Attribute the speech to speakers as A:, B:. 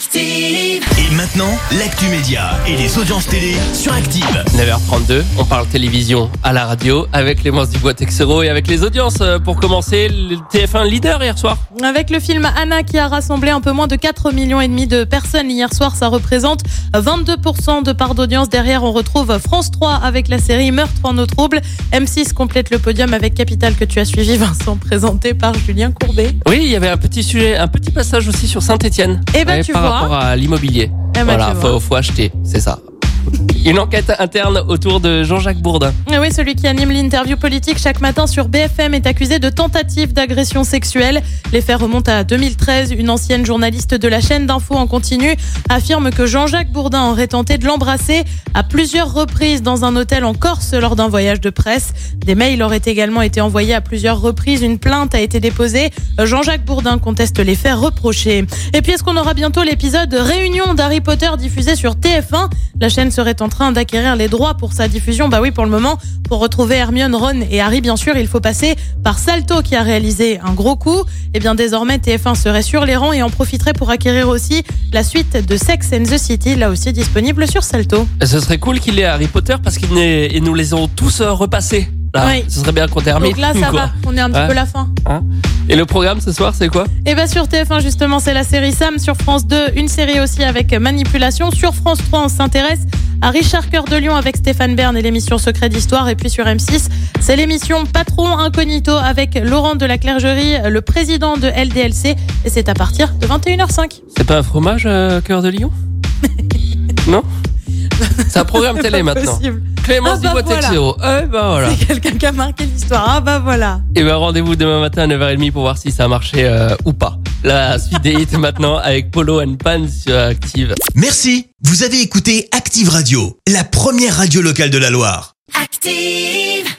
A: Active.
B: Et maintenant, l'actu média et les audiences télé sur Active.
C: 9h32, on parle télévision à la radio avec Clémence Dubois-Texero et avec les audiences. Euh, Pour commencer, le TF1 leader hier soir.
D: Avec le film Anna qui a rassemblé un peu moins de 4 millions et demi de personnes hier soir, ça représente 22% de part d'audience. Derrière, on retrouve France 3 avec la série Meurtre en eau trouble. M6 complète le podium avec Capital que tu as suivi, Vincent, présenté par Julien Courbet.
C: Oui, il y avait un petit sujet, un petit passage aussi sur Saint-Etienne.
D: Eh ben, tu
C: par rapport à l'immobilier.
D: Eh ben,
C: voilà, faut, faut acheter, c'est ça. Une enquête interne autour de Jean-Jacques Bourdin.
D: Eh Oui, celui qui anime l'interview politique chaque matin sur BFM est accusé de tentative d'agression sexuelle. Les faits remontent à 2013. Une ancienne journaliste de la chaîne d'info en continu affirme que Jean-Jacques Bourdin aurait tenté de l'embrasser à plusieurs reprises dans un hôtel en Corse lors d'un voyage de presse. Des mails auraient également été envoyés à plusieurs reprises. Une plainte a été déposée. Jean-Jacques Bourdin conteste les faits reprochés. Et puis, est-ce qu'on aura bientôt l'épisode Réunion d'Harry Potter diffusé sur TF1 La chaîne serait en train d'acquérir les droits pour sa diffusion. Bah oui, pour le moment, pour retrouver Hermione, Ron et Harry, bien sûr, il faut passer par Salto qui a réalisé un gros coup. Et bien désormais, TF1 serait sur les rangs et en profiterait pour acquérir aussi la suite de Sex and the City, là aussi disponible sur Salto.
C: Ce serait cool qu'il ait Harry Potter parce qu'ils nous les ont tous euh, repassés. Là,
D: Oui.
C: ce serait bien qu'on termine.
D: Donc là, ça
C: quoi.
D: va, on est un petit
C: Ouais.
D: peu la fin.
C: Hein Et le programme ce soir, c'est quoi
D: Et bien sur TF1 justement c'est la série Sam, sur France 2 une série aussi avec Manipulation, sur France 3 on s'intéresse à Richard Cœur de Lion avec Stéphane Bern et l'émission Secret d'Histoire et puis sur M6 c'est l'émission Patron Incognito avec Laurent de la Clergerie, le président de LDLC et c'est à partir de 21h05.
C: C'est pas un fromage, euh, cœur de lion? Non? C'est un programme télé maintenant.
D: possible.
C: Clémence
D: Ah bah
C: Dubois-Texero. Eh ben voilà.
D: C'est quelqu'un qui a marqué l'histoire, ah bah voilà.
C: Et ben rendez-vous demain matin à 9h30 pour voir si ça a marché euh, ou pas. La suite des hits maintenant avec Polo and Pan sur Active.
B: Merci. Vous avez écouté Active Radio, la première radio locale de la Loire.
A: Active.